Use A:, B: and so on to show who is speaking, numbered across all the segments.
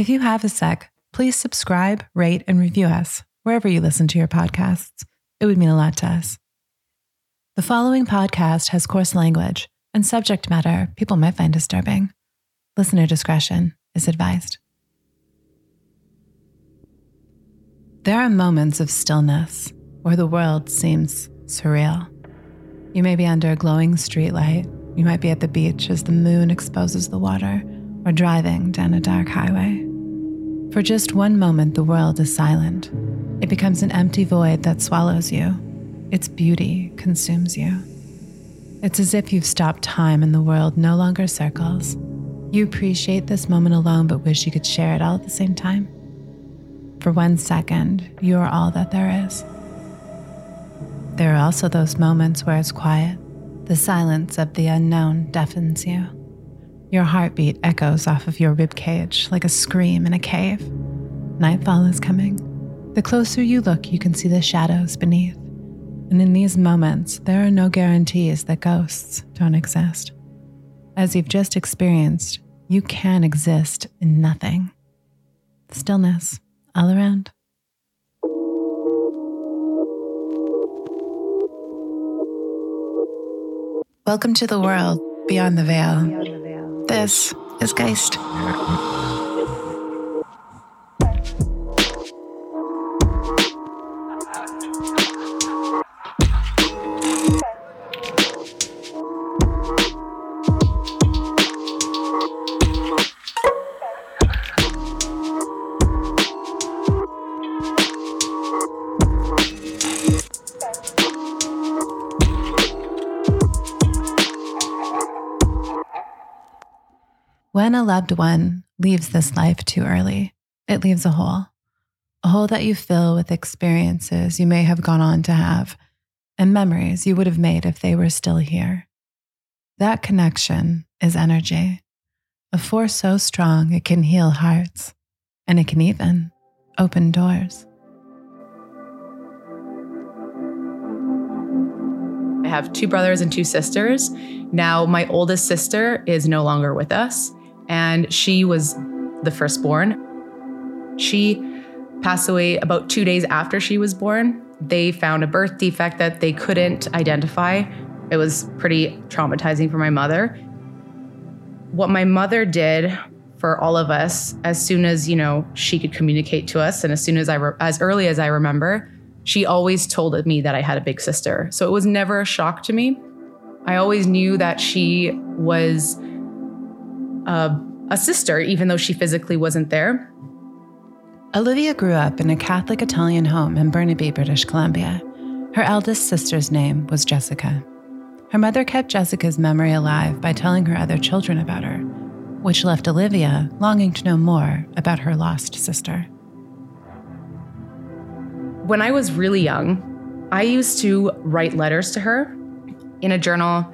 A: If you have a sec, please subscribe, rate, and review us wherever you listen to your podcasts. It would mean a lot to us. The following podcast has coarse language and subject matter people might find disturbing. Listener discretion is advised. There are moments of stillness where the world seems surreal. You may be under a glowing streetlight, you might be at the beach as the moon exposes the water, or driving down a dark highway. For just one moment, the world is silent. It becomes an empty void that swallows you. Its beauty consumes you. It's as if you've stopped time and the world no longer circles. You appreciate this moment alone, but wish you could share it all at the same time. For one second, you are all that there is. There are also those moments where it's quiet. The silence of the unknown deafens you. Your heartbeat echoes off of your rib cage like a scream in a cave. Nightfall is coming. The closer you look, you can see the shadows beneath. And in these moments, there are no guarantees that ghosts don't exist. As you've just experienced, you can exist in nothing. Stillness all around. Welcome to the world beyond the veil. This is Geist. Loved one leaves this life too early, it leaves a hole, a hole that you fill with experiences you may have gone on to have and memories you would have made if they were still here. That connection is energy, a force so strong it can heal hearts and it can even open doors.
B: I have two brothers and two sisters. Now, my oldest sister is no longer with us and she was the firstborn. She passed away about two days after she was born. They found a birth defect that they couldn't identify. It was pretty traumatizing for my mother. What my mother did for all of us, as soon as you know she could communicate to us, and as soon as I, re- as early as I remember, she always told me that I had a big sister. So it was never a shock to me. I always knew that she was a, a sister, even though she physically wasn't there.
A: Olivia grew up in a Catholic Italian home in Burnaby, British Columbia. Her eldest sister's name was Jessica. Her mother kept Jessica's memory alive by telling her other children about her, which left Olivia longing to know more about her lost sister.
B: When I was really young, I used to write letters to her in a journal,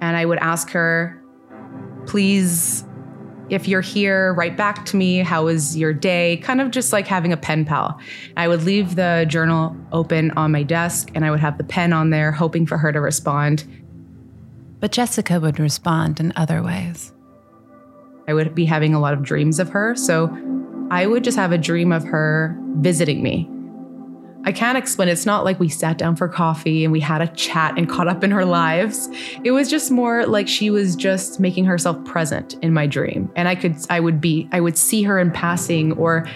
B: and I would ask her, please if you're here, write back to me. How was your day? Kind of just like having a pen pal. I would leave the journal open on my desk and I would have the pen on there, hoping for her to respond.
A: But Jessica would respond in other ways.
B: I would be having a lot of dreams of her. So I would just have a dream of her visiting me I can't explain. It's not like we sat down for coffee and we had a chat and caught up in her lives. It was just more like she was just making herself present in my dream. And I could, I would be, I would see her in passing or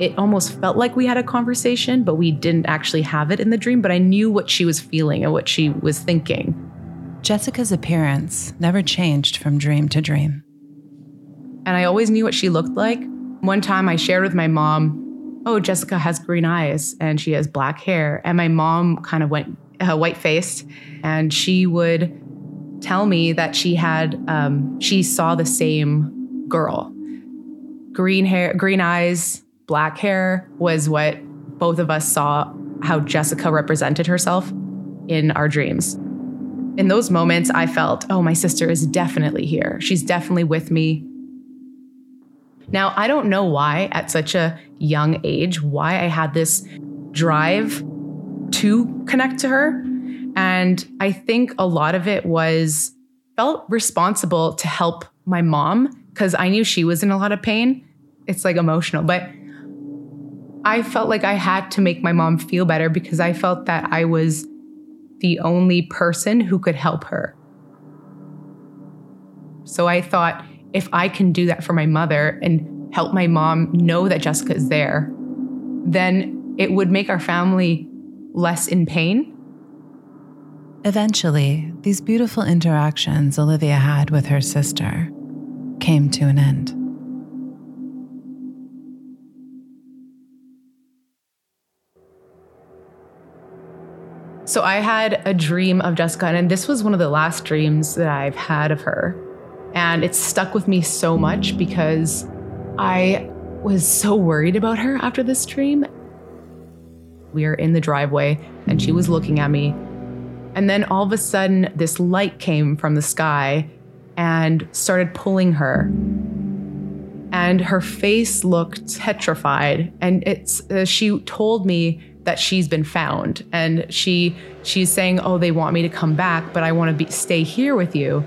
B: it almost felt like we had a conversation, but we didn't actually have it in the dream. But I knew what she was feeling and what she was thinking.
A: Jessica's appearance never changed from dream to dream.
B: And I always knew what she looked like. One time I shared with my mom oh, Jessica has green eyes and she has black hair. And my mom kind of went uh, white faced and she would tell me that she had, um, she saw the same girl. Green hair, green eyes, black hair was what both of us saw how Jessica represented herself in our dreams. In those moments, I felt, oh, my sister is definitely here. She's definitely with me. Now, I don't know why at such a young age, why I had this drive to connect to her. And I think a lot of it was felt responsible to help my mom because I knew she was in a lot of pain. it's like emotional, but I felt like I had to make my mom feel better because I felt that I was the only person who could help her. So I thought if I can do that for my mother and help my mom know that Jessica is there, then it would make our family less in pain.
A: Eventually, these beautiful interactions Olivia had with her sister came to an end.
B: So I had a dream of Jessica, and this was one of the last dreams that I've had of her. And it stuck with me so much because I was so worried about her after this dream. We are in the driveway, and she was looking at me. And then all of a sudden, this light came from the sky and started pulling her. And her face looked petrified. And it's, uh, she told me that she's been found and she she's saying oh they want me to come back but i want to be stay here with you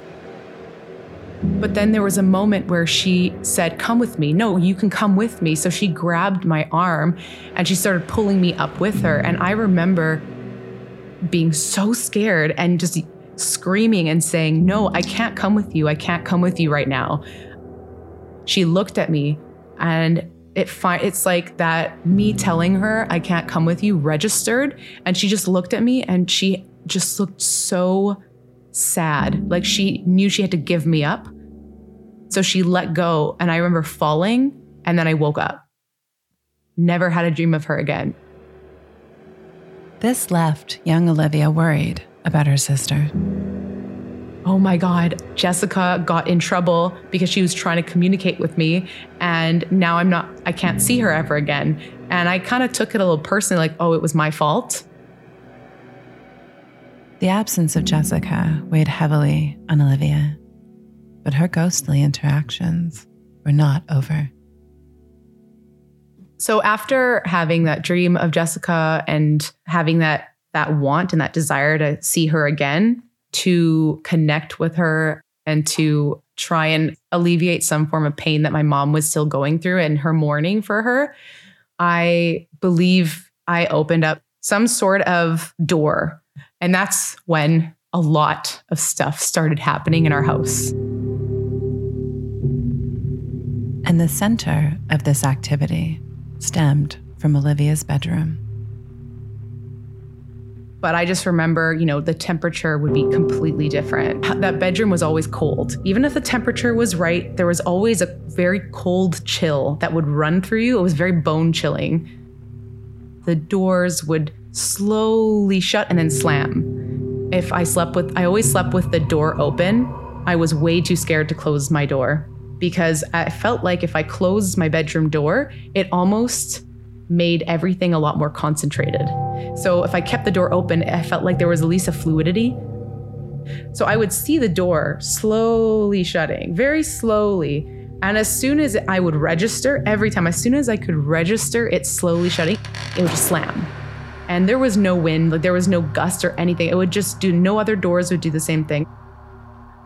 B: but then there was a moment where she said come with me. No you can come with me. So she grabbed my arm and she started pulling me up with her. And i remember being so scared and just screaming and saying no i can't come with you. I can't come with you right now. She looked at me and it fi- it's like that me telling her I can't come with you registered. And she just looked at me and she just looked so sad like she knew she had to give me up so she let go and I remember falling and then I woke up never had a dream of her again
A: this left young Olivia worried about her sister
B: oh my God, Jessica got in trouble because she was trying to communicate with me. And now I'm not, I can't see her ever again. And I kind of took it a little personally, like, oh, it was my fault.
A: The absence of Jessica weighed heavily on Olivia, but her ghostly interactions were not over.
B: So after having that dream of Jessica and having that that want and that desire to see her again, to connect with her and to try and alleviate some form of pain that my mom was still going through and her mourning for her, I believe I opened up some sort of door. And that's when a lot of stuff started happening in our house.
A: And the center of this activity stemmed from Olivia's bedroom.
B: But I just remember, you know, the temperature would be completely different. That bedroom was always cold. Even if the temperature was right, there was always a very cold chill that would run through you. It was very bone chilling. The doors would slowly shut and then slam. If I slept with, I always slept with the door open. I was way too scared to close my door because I felt like if I closed my bedroom door, it almost made everything a lot more concentrated. So if I kept the door open, I felt like there was at least a fluidity. So I would see the door slowly shutting, very slowly. And as soon as I would register, every time, as soon as I could register it slowly shutting, it would just slam. And there was no wind, like there was no gust or anything. It would just do, no other doors would do the same thing.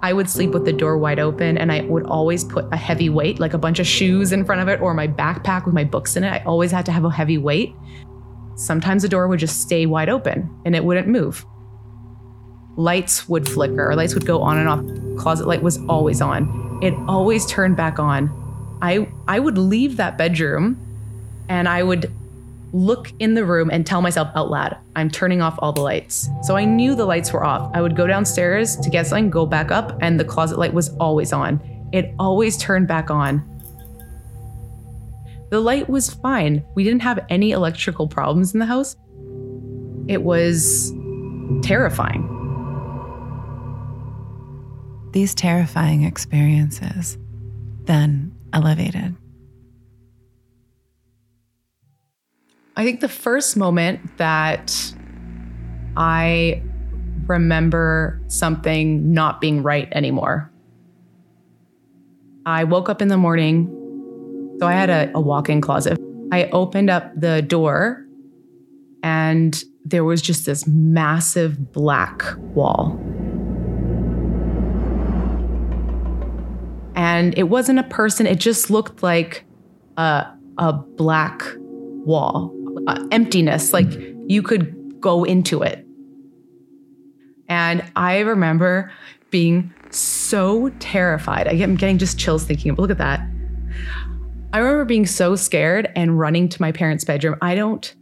B: I would sleep with the door wide open and I would always put a heavy weight, like a bunch of shoes in front of it or my backpack with my books in it. I always had to have a heavy weight. Sometimes the door would just stay wide open and it wouldn't move. Lights would flicker, or lights would go on and off. Closet light was always on. It always turned back on. I I would leave that bedroom and I would look in the room and tell myself out loud, I'm turning off all the lights. So I knew the lights were off. I would go downstairs to get something, go back up, and the closet light was always on. It always turned back on. The light was fine. We didn't have any electrical problems in the house. It was terrifying.
A: These terrifying experiences then elevated
B: I think the first moment that I remember something not being right anymore. I woke up in the morning. So I had a, a walk in closet. I opened up the door and there was just this massive black wall. And it wasn't a person, it just looked like a, a black wall, uh, emptiness, like you could go into it. And I remember being so terrified. I am getting just chills thinking, look at that. I remember being so scared and running to my parents' bedroom. I don't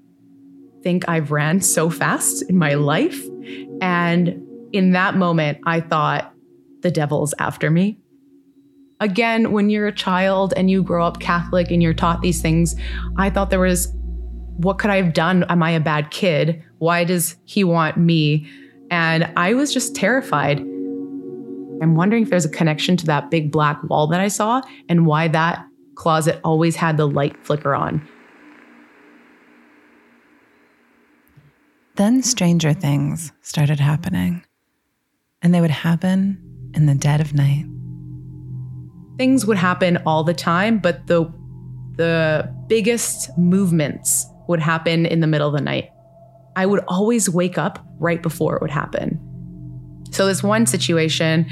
B: think I've ran so fast in my life. And in that moment, I thought, the devil's after me. Again, when you're a child and you grow up Catholic and you're taught these things, I thought there was, what could I have done? Am I a bad kid? Why does he want me? And I was just terrified. I'm wondering if there's a connection to that big black wall that I saw and why that closet always had the light flicker on.
A: Then stranger things started happening, and they would happen in the dead of night.
B: Things would happen all the time, but the the biggest movements would happen in the middle of the night. I would always wake up right before it would happen. So this one situation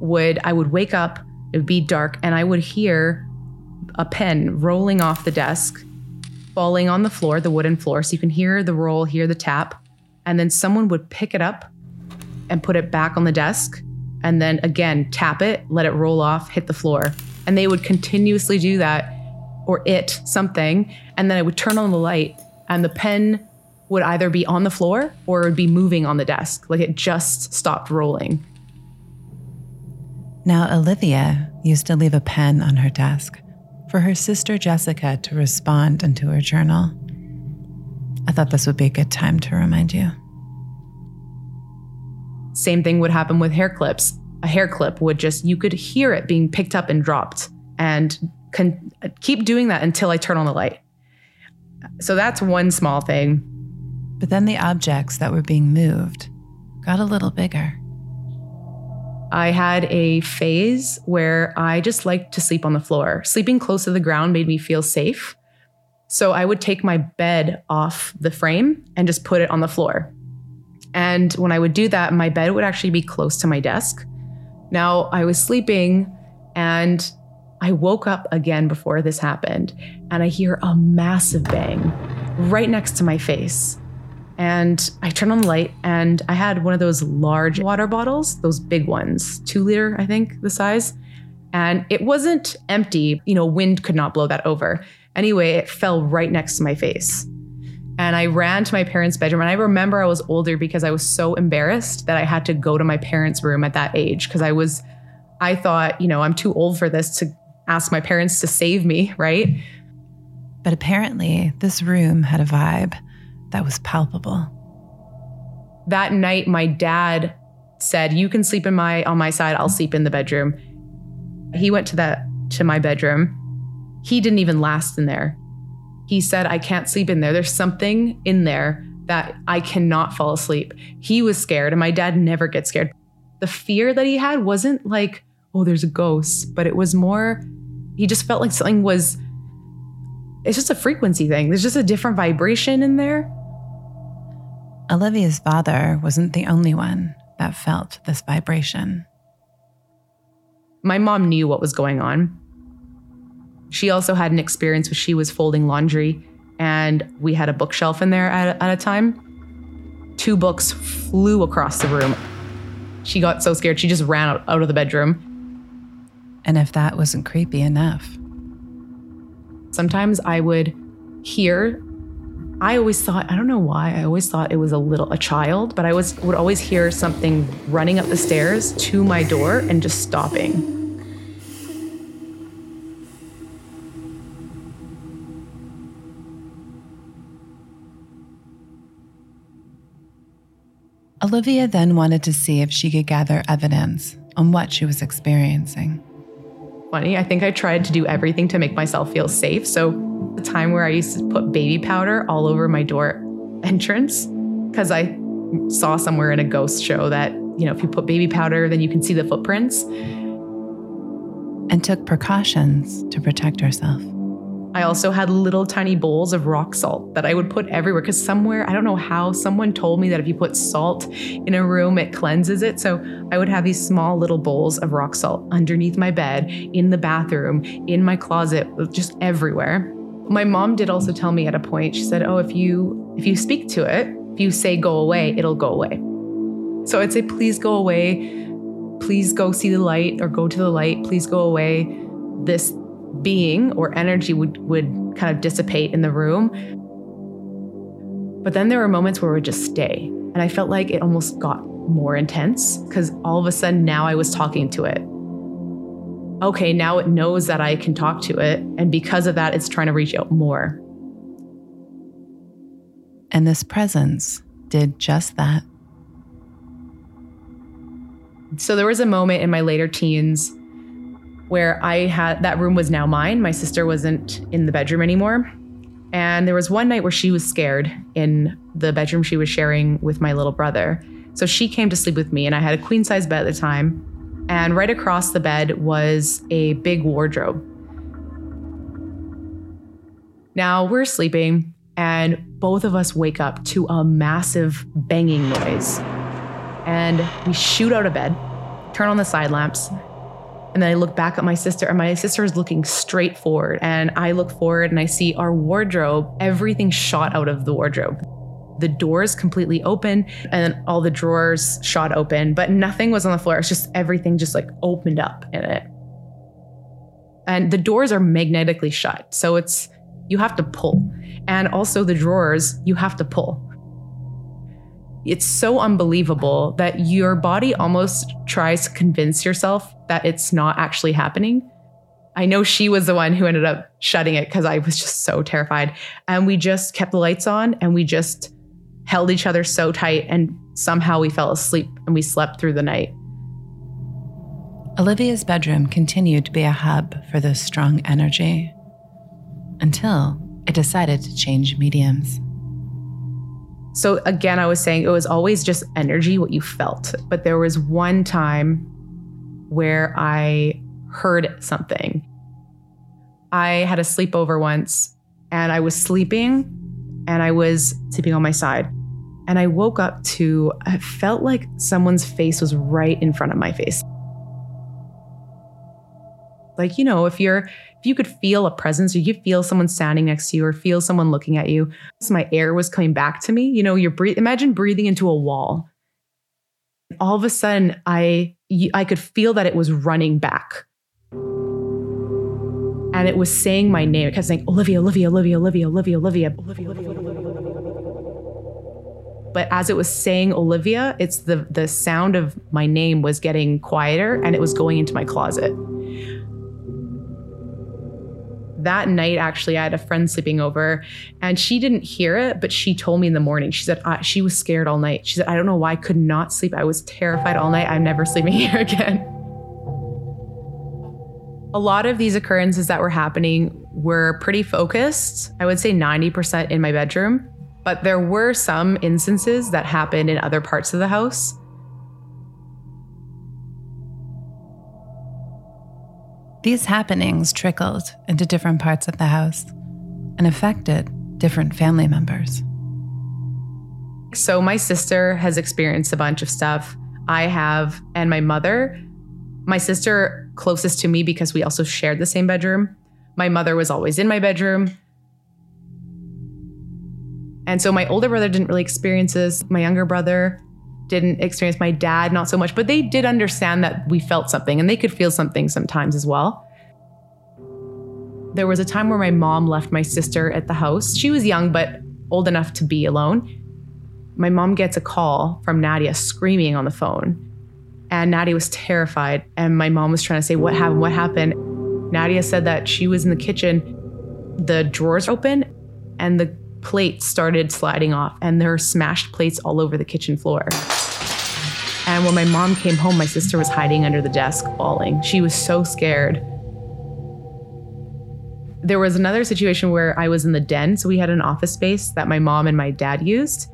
B: would I would wake up, it would be dark, and I would hear a pen rolling off the desk, falling on the floor, the wooden floor. So you can hear the roll, hear the tap. And then someone would pick it up and put it back on the desk. And then again, tap it, let it roll off, hit the floor. And they would continuously do that, or it, something. And then I would turn on the light, and the pen would either be on the floor or it would be moving on the desk. Like it just stopped rolling.
A: Now, Olivia used to leave a pen on her desk for her sister Jessica to respond into her journal. I thought this would be a good time to remind you.
B: Same thing would happen with hair clips. A hair clip would just, you could hear it being picked up and dropped, and keep doing that until I turn on the light. So that's one small thing.
A: But then the objects that were being moved got a little bigger.
B: I had a phase where I just liked to sleep on the floor. Sleeping close to the ground made me feel safe. So I would take my bed off the frame and just put it on the floor. And when I would do that, my bed would actually be close to my desk. Now I was sleeping and I woke up again before this happened and I hear a massive bang right next to my face. And I turn on the light and I had one of those large water bottles, those big ones, two liter, I think the size. And it wasn't empty, you know, wind could not blow that over. Anyway, it fell right next to my face. And I ran to my parents' bedroom. And I remember I was older because I was so embarrassed that I had to go to my parents' room at that age because I was, I thought, you know, I'm too old for this to ask my parents to save me, right?
A: But apparently, this room had a vibe that was palpable.
B: That night, my dad said, "You can sleep in my on my side. I'll sleep in the bedroom." He went to that to my bedroom. He didn't even last in there. He said, "I can't sleep in there. There's something in there that I cannot fall asleep." He was scared, and my dad never gets scared. The fear that he had wasn't like, "Oh, there's a ghost," but it was more he just felt like something was it's just a frequency thing. There's just a different vibration in there.
A: Olivia's father wasn't the only one that felt this vibration.
B: My mom knew what was going on. She also had an experience where she was folding laundry, and we had a bookshelf in there at, at a time. Two books flew across the room. She got so scared, she just ran out, out of the bedroom.
A: And if that wasn't creepy enough,
B: sometimes I would hear I always thought, I don't know why, I always thought it was a little a child, but I was would always hear something running up the stairs to my door and just stopping.
A: Olivia then wanted to see if she could gather evidence on what she was experiencing.
B: Funny, I think I tried to do everything to make myself feel safe. So the time where I used to put baby powder all over my door entrance because I saw somewhere in a ghost show that, you know, if you put baby powder, then you can see the footprints.
A: And took precautions to protect herself.
B: I also had little tiny bowls of rock salt that I would put everywhere because somewhere, I don't know how, someone told me that if you put salt in a room, it cleanses it. So I would have these small little bowls of rock salt underneath my bed, in the bathroom, in my closet, just everywhere. My mom did also tell me at a point, she said, Oh, if you if you speak to it, if you say go away, it'll go away. So I'd say, please go away. Please go see the light or go to the light. Please go away. This being or energy would, would kind of dissipate in the room. But then there were moments where it would just stay. And I felt like it almost got more intense because all of a sudden now I was talking to it. Okay, now it knows that I can talk to it. And because of that, it's trying to reach out more.
A: And this presence did just that.
B: So there was a moment in my later teens where I had that room was now mine. My sister wasn't in the bedroom anymore. And there was one night where she was scared in the bedroom she was sharing with my little brother. So she came to sleep with me, and I had a queen size bed at the time. And right across the bed was a big wardrobe. Now we're sleeping, and both of us wake up to a massive banging noise. And we shoot out of bed, turn on the side lamps, and then I look back at my sister, and my sister is looking straight forward. And I look forward and I see our wardrobe, everything shot out of the wardrobe. The doors completely open, and then all the drawers shot open, but nothing was on the floor. It's just everything just like opened up in it. And the doors are magnetically shut. So it's, you have to pull. And also the drawers, you have to pull it's so unbelievable that your body almost tries to convince yourself that it's not actually happening. I know she was the one who ended up shutting it because I was just so terrified. And we just kept the lights on and we just held each other so tight and somehow we fell asleep and we slept through the night.
A: Olivia's bedroom continued to be a hub for this strong energy until it decided to change mediums.
B: So again, I was saying it was always just energy, what you felt. But there was one time where I heard something. I had a sleepover once and I was sleeping and I was sleeping on my side. And I woke up to, I felt like someone's face was right in front of my face. Like, you know, if you're if you could feel a presence or you feel someone standing next to you or feel someone looking at you, so my air was coming back to me. You know, you're breathing, imagine breathing into a wall. All of a sudden, I I could feel that it was running back. And it was saying my name. It kept saying Olivia, Olivia, Olivia, Olivia, Olivia, Olivia, Olivia, Olivia, Olivia. But as it was saying Olivia, it's the the sound of my name was getting quieter and it was going into my closet that night, actually, I had a friend sleeping over and she didn't hear it, but she told me in the morning. She said uh, she was scared all night. She said, I don't know why I could not sleep. I was terrified all night. I'm never sleeping here again. A lot of these occurrences that were happening were pretty focused. I would say 90% in my bedroom, but there were some instances that happened in other parts of the house.
A: These happenings trickled into different parts of the house and affected different family members.
B: So, my sister has experienced a bunch of stuff. I have, and my mother. My sister, closest to me because we also shared the same bedroom. My mother was always in my bedroom. And so, my older brother didn't really experience this. My younger brother didn't experience my dad not so much, but they did understand that we felt something and they could feel something sometimes as well. There was a time where my mom left my sister at the house. She was young, but old enough to be alone. My mom gets a call from Nadia screaming on the phone. And Nadia was terrified. And my mom was trying to say, What happened? What happened? Nadia said that she was in the kitchen, the drawers open, and the plates started sliding off, and there were smashed plates all over the kitchen floor. And when my mom came home, my sister was hiding under the desk, bawling. She was so scared. There was another situation where I was in the den. So we had an office space that my mom and my dad used.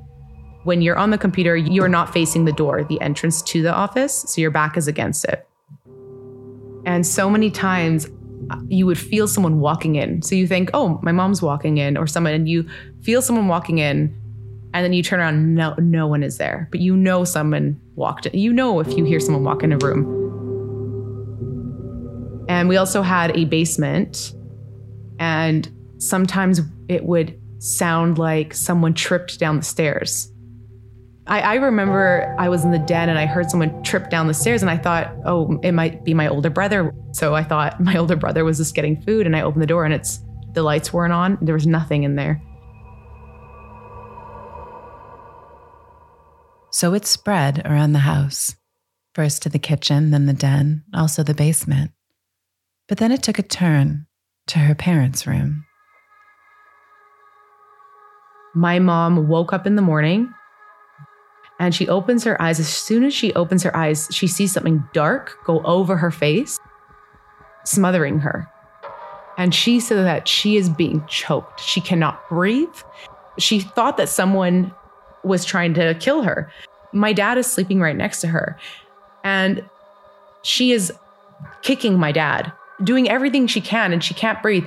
B: When you're on the computer, you're not facing the door, the entrance to the office. So your back is against it. And so many times you would feel someone walking in. So you think, oh, my mom's walking in, or someone, and you feel someone walking in, and then you turn around, no, no one is there. But you know someone walked in. You know if you hear someone walk in a room. And we also had a basement, and sometimes it would sound like someone tripped down the stairs. I, I, remember I was in the den and I heard someone trip down the stairs, and I thought, oh, it might be my older brother. So I thought my older brother was just getting food, and I opened the door, and it's the lights weren't on. There was nothing in there.
A: So it spread around the house, first to the kitchen, then the den, also the basement. But then it took a turn to her parents' room.
B: My mom woke up in the morning and she opens her eyes. As soon as she opens her eyes, she sees something dark go over her face, smothering her. And she said that she is being choked. She cannot breathe. She thought that someone was trying to kill her. My dad is sleeping right next to her. And she is kicking my dad, doing everything she can, and she can't breathe.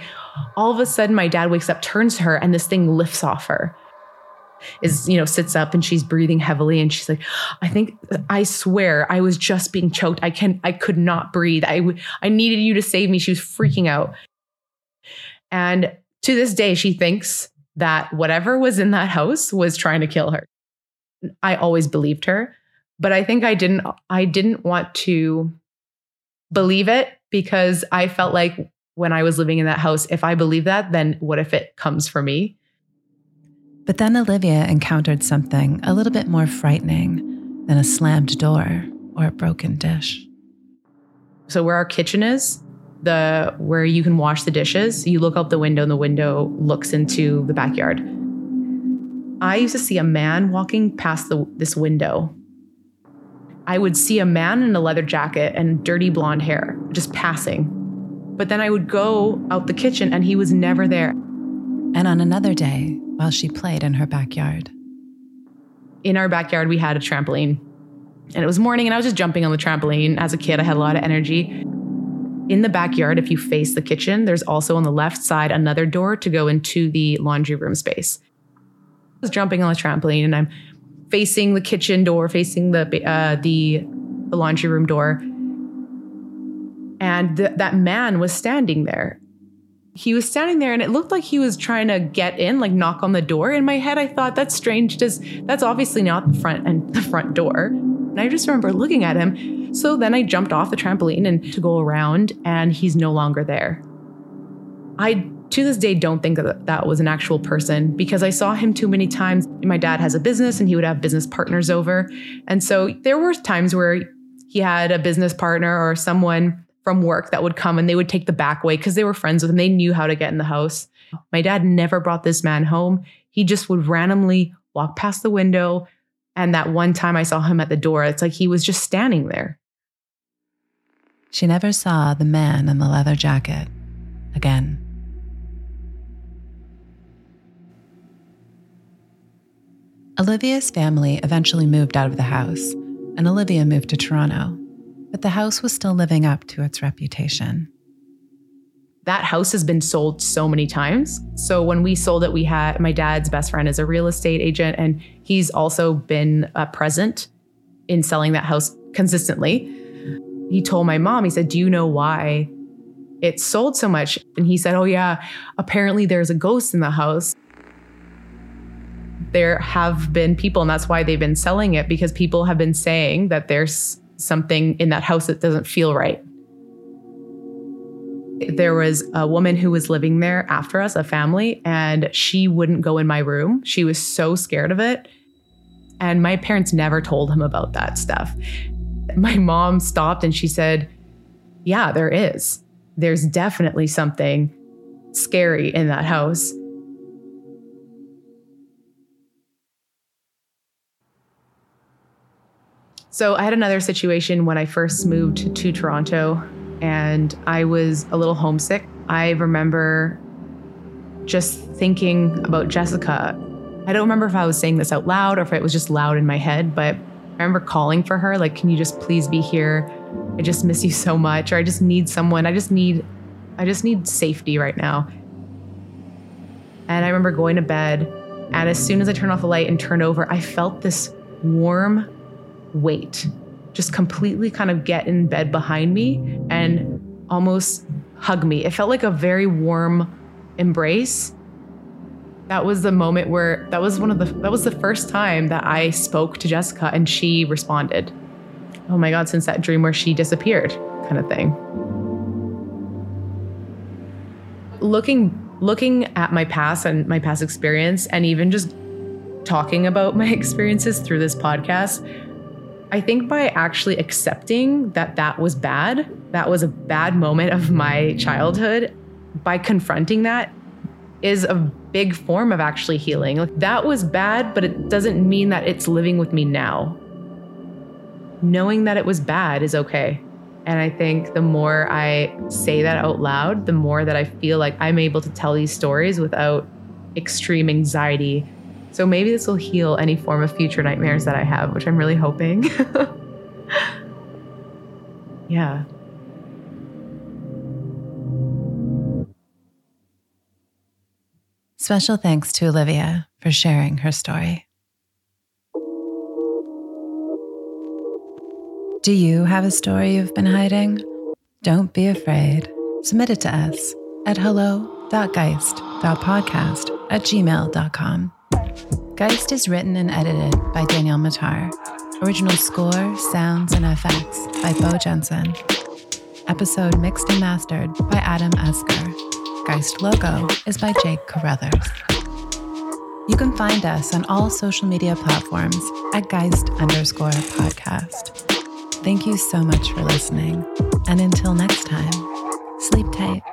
B: All of a sudden, my dad wakes up, turns to her, and this thing lifts off her is you know sits up and she's breathing heavily and she's like i think i swear i was just being choked i can i could not breathe i i needed you to save me she was freaking out and to this day she thinks that whatever was in that house was trying to kill her i always believed her but i think i didn't i didn't want to believe it because i felt like when i was living in that house if i believe that then what if it comes for me
A: but then Olivia encountered something a little bit more frightening than a slammed door or a broken dish.
B: So where our kitchen is, the where you can wash the dishes, you look out the window and the window looks into the backyard. I used to see a man walking past the, this window. I would see a man in a leather jacket and dirty blonde hair just passing. But then I would go out the kitchen and he was never there.
A: And on another day, while she played in her backyard.
B: In our backyard, we had a trampoline. And it was morning, and I was just jumping on the trampoline. As a kid, I had a lot of energy. In the backyard, if you face the kitchen, there's also on the left side another door to go into the laundry room space. I was jumping on the trampoline, and I'm facing the kitchen door, facing the uh, the, the laundry room door, and th- that man was standing there. He was standing there and it looked like he was trying to get in like knock on the door. In my head i thought that's strange. Just that's obviously not the front and the front door and i just remember looking at him so then i jumped off the trampoline and to go around and he's no longer there i to this day don't think that that was an actual person because i saw him too many times my dad has a business and he would have business partners over and so there were times where he had a business partner or someone from work that would come and they would take the back way because they were friends with him. They knew how to get in the house. My dad never brought this man home. He just would randomly walk past the window. And that one time I saw him at the door, it's like he was just standing there.
A: She never saw the man in the leather jacket again. Olivia's family eventually moved out of the house, and Olivia moved to Toronto but the house was still living up to its reputation.
B: That house has been sold so many times. So when we sold it, we had my dad's best friend is a real estate agent, and he's also been uh, present in selling that house consistently. He told my mom, he said, Do you know why it sold so much? And he said, Oh, yeah, apparently there's a ghost in the house. There have been people, and that's why they've been selling it because people have been saying that there's something in that house that doesn't feel right. There was a woman who was living there after us, a family, and she wouldn't go in my room. She was so scared of it. And my parents never told him about that stuff. My mom stopped and she said, Yeah, there is. There's definitely something scary in that house. So I had another situation when I first moved to Toronto and I was a little homesick. I remember just thinking about Jessica. I don't remember if I was saying this out loud or if it was just loud in my head, but I remember calling for her, like, can you just please be here? I just miss you so much, or I just need someone. I just need I just need safety right now. And I remember going to bed, and as soon as I turned off the light and turned over, I felt this warm weight just completely kind of get in bed behind me and almost hug me. It felt like a very warm embrace. That was the moment where that was one of the that was the first time that I spoke to Jessica and she responded. Oh my god, since that dream where she disappeared kind of thing. Looking looking at my past and my past experience and even just talking about my experiences through this podcast, I think by actually accepting that that was bad, that was a bad moment of my childhood, by confronting that is a big form of actually healing. Like that was bad, but it doesn't mean that it's living with me now. Knowing that it was bad is okay. And I think the more I say that out loud, the more that I feel like I'm able to tell these stories without extreme anxiety so maybe this will heal any form of future nightmares that I have, which I'm really hoping. yeah.
A: Special thanks to Olivia for sharing her story. Do you have a story you've been hiding? Don't be afraid. Submit it to us at hello.geist.podcast at gmail.com. Geist is written and edited by Danielle Matar. Original score, sounds, and effects by Bo Jensen. Episode mixed and mastered by Adam Esker. Geist logo is by Jake Carruthers. You can find us on all social media platforms at Geist underscore podcast. Thank you so much for listening. And until next time, sleep tight.